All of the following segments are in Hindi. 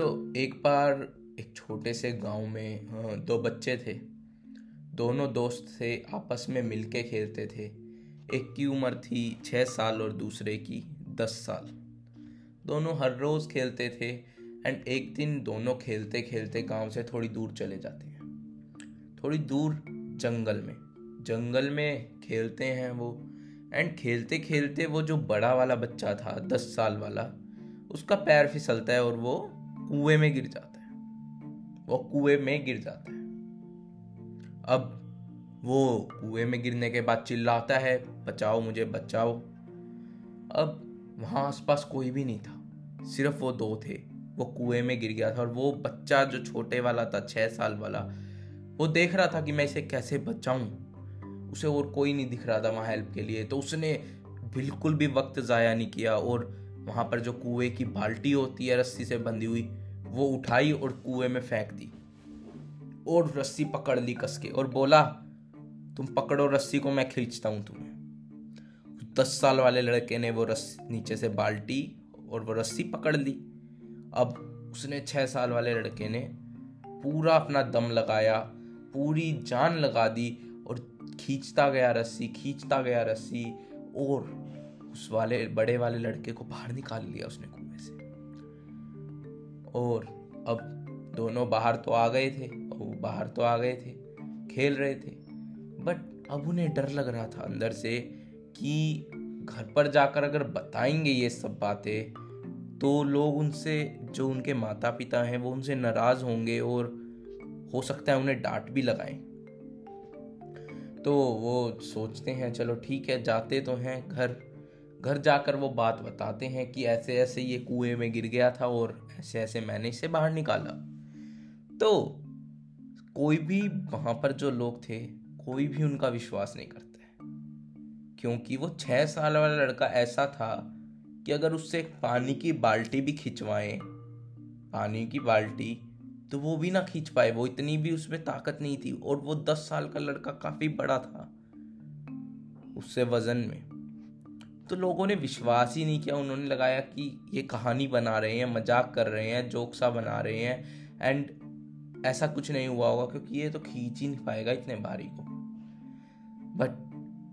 सो so, एक बार एक छोटे से गाँव में दो बच्चे थे। दोनों दोस्त थे आपस में मिलके खेलते थे। एक की उम्र थी छः साल और दूसरे की दस साल। दोनों हर रोज़ खेलते थे एंड एक दिन दोनों खेलते खेलते गाँव से थोड़ी दूर चले जाते हैं। थोड़ी दूर जंगल में। जंगल में खेलते हैं वो एंड खेलते खेलते वो जो बड़ा वाला बच्चा था दस साल वाला उसका पैर फिसलता है और वो कुएँ में गिर जाता है। वो कुएँ में गिर जाता है। अब वो कुएँ में गिरने के बाद चिल्लाता है, बचाओ मुझे, बचाओ। अब वहाँ आसपास कोई भी नहीं था। सिर्फ़ वो दो थे। वो कुएँ में गिर गया था और वो बच्चा जो छोटे वाला था, छह साल वाला, वो देख रहा था कि मैं इसे कैसे बचाऊं। उसे और कोई नहीं दिख रहा था वहाँ हेल्प के लिए। तो उसने बिल्कुल भी वक्त ज़ाया नहीं किया और वहाँ पर जो कुएँ की बाल्टी होती है, रस्सी से बंधी हुई वो उठाई और कुएँ में फेंक दी और रस्सी पकड़ ली कस के और बोला, तुम पकड़ो रस्सी को, मैं खींचता हूँ तुम्हें। दस साल वाले लड़के ने वो रस्सी नीचे से बाल्टी और वो रस्सी पकड़ ली। अब उसने छह साल वाले लड़के ने पूरा अपना दम लगाया, पूरी जान लगा दी और खींचता गया रस्सी, खींचता गया रस्सी और उस वाले, बड़े वाले लड़के को बाहर निकाल लिया उसने कुएँ से। और अब दोनों बाहर तो आ गए थे वो बाहर तो आ गए थे, खेल रहे थे। बट अब उन्हें डर लग रहा था अंदर से कि घर पर जाकर अगर बताएँगे ये सब बातें तो लोग उनसे, जो उनके माता पिता हैं, वो उनसे नाराज़ होंगे और हो सकता है उन्हें डांट भी लगाएँ। तो वो सोचते हैं, चलो ठीक है, जाते तो हैं घर। घर जाकर वो बात बताते हैं कि ऐसे ऐसे ये कुएँ में गिर गया था और ऐसे ऐसे मैंने इसे बाहर निकाला। तो कोई भी वहाँ पर जो लोग थे, कोई भी उनका विश्वास नहीं करता क्योंकि वो छह साल वाला लड़का ऐसा था कि अगर उससे पानी की बाल्टी भी खिंचवाएँ, पानी की बाल्टी तो वो भी ना खींच पाए। वो इतनी भी उसमें ताकत नहीं थी और वो दस साल का लड़का काफ़ी बड़ा था। उससे वज़न में। तो लोगों ने विश्वास ही नहीं किया। उन्होंने लगाया कि ये कहानी बना रहे हैं, मज़ाक कर रहे हैं, जोक सा बना रहे हैं। एंड ऐसा कुछ नहीं हुआ होगा क्योंकि ये तो खींच ही नहीं पाएगा इतने भारी को। बट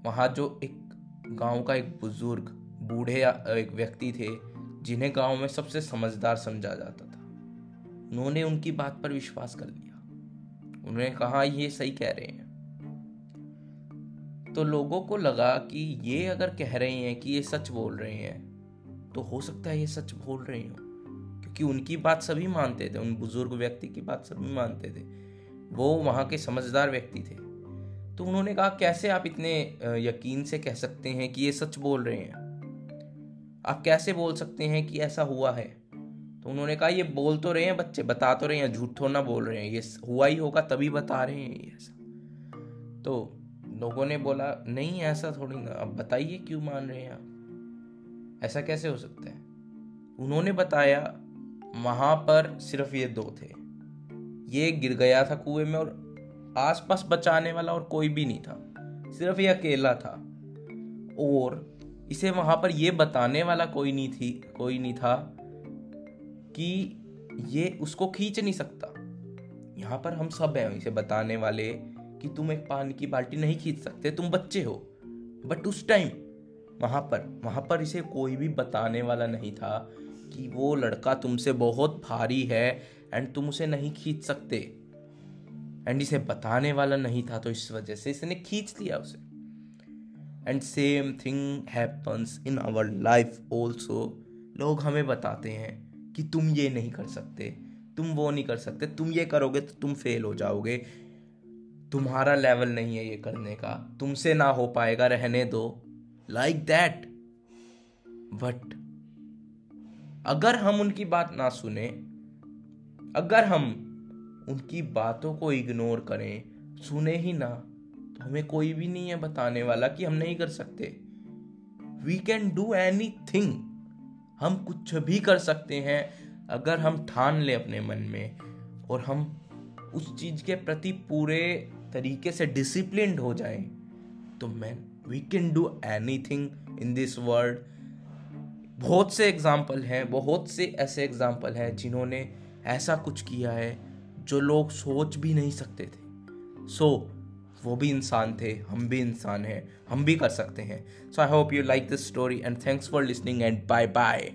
वहाँ जो एक गाँव का एक बुज़ुर्ग, बूढ़े एक व्यक्ति थे, जिन्हें गाँव में सबसे समझदार समझा जाता था, उन्होंने उनकी बात पर विश्वास कर लिया। उन्होंने कहा, ये सही कह रहे हैं। तो लोगों को लगा कि ये अगर कह रहे हैं कि ये सच बोल रहे हैं तो हो सकता है ये सच बोल रहे हो। क्योंकि उनकी बात सभी मानते थे, उन बुज़ुर्ग व्यक्ति की बात सभी मानते थे। वो वहाँ के समझदार व्यक्ति थे। तो उन्होंने कहा, कैसे आप इतने यकीन से कह सकते हैं कि ये सच बोल रहे हैं? आप कैसे बोल सकते हैं कि ऐसा हुआ है? तो उन्होंने कहा, ये बोल तो रहे हैं बच्चे, बता तो रहे हैं, झूठ थोड़ा ना बोल रहे हैं। ये हुआ ही होगा, तभी बता रहे हैं ये ऐसा। तो लोगों ने बोला, नहीं, ऐसा थोड़ी ना, अब बताइए क्यों मान रहे हैं आप? ऐसा कैसे हो सकता है? उन्होंने बताया, वहाँ पर सिर्फ़ ये दो थे। ये गिर गया था कुएँ में और आसपास बचाने वाला और कोई भी नहीं था। सिर्फ़ ये अकेला था। और इसे वहाँ पर ये बताने वाला कोई नहीं थी, कोई नहीं था कि ये उसको खींच नहीं सकता। यहाँ पर हम सब हैं, इसे बताने वाले कि तुम एक पानी की बाल्टी नहीं खींच सकते, तुम बच्चे हो। बट उस टाइम वहाँ पर वहाँ पर इसे कोई भी बताने वाला नहीं था कि वो लड़का तुमसे बहुत भारी है एंड तुम उसे नहीं खींच सकते। एंड इसे बताने वाला नहीं था तो इस वजह से इसने खींच लिया उसे। And same thing happens in our life also लोग हमें बताते हैं कि तुम ये नहीं कर सकते, तुम वो नहीं कर सकते, तुम ये करोगे तो तुम फेल हो जाओगे। तुम्हारा लेवल नहीं है ये करने का। तुमसे ना हो पाएगा, रहने दो। लाइक दैट बट अगर हम उनकी बात ना सुने, अगर हम उनकी बातों को इग्नोर करें, सुने ही ना तो हमें कोई भी नहीं है बताने वाला कि हम नहीं कर सकते। We can do anything हम कुछ भी कर सकते हैं, अगर हम ठान ले अपने मन में, और हम उस चीज़ के प्रति पूरे तरीके से डिसिप्लिन हो जाए तो man we can do anything in this world बहुत से एग्ज़ाम्पल हैं बहुत से ऐसे एग्ज़ाम्पल हैं जिन्होंने ऐसा कुछ किया है जो लोग सोच भी नहीं सकते थे। सो so, वो भी इंसान थे हम भी इंसान हैं हम भी कर सकते हैं। So I hope you like this story and thanks for listening and bye bye